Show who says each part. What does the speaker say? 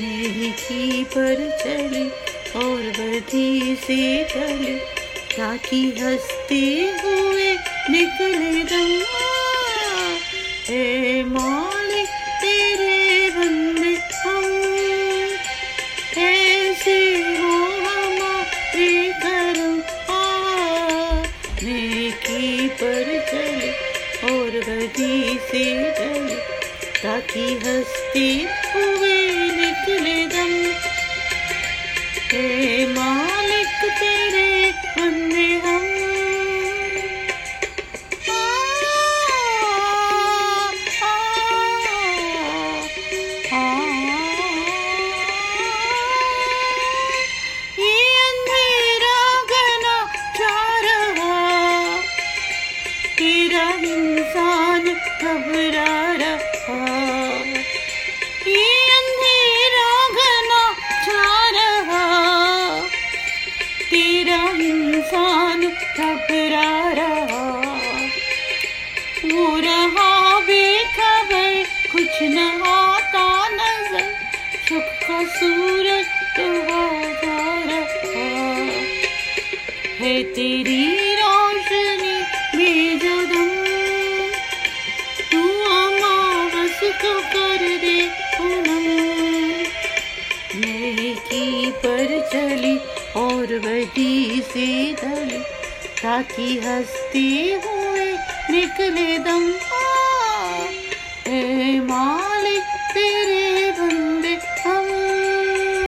Speaker 1: पर चली और बधी से चली ताकि हँसते हुए निकले दम ए मालिक तेरे बंदे हम ऐसे हो हमारे करम नेकी पर चले और बदी से चले ताकि हँसते हुए तेरा इंसान घबरा रहा। ये अंधेरा घना छा रहा। तेरा इंसान घबरा रहा। वो रहा बेखबर, कुछ न आता नज़र। सुख का सूरज तो रहा। है तेरी और वही से दल ताकि हँसते हुए निकले दम। ए माँ।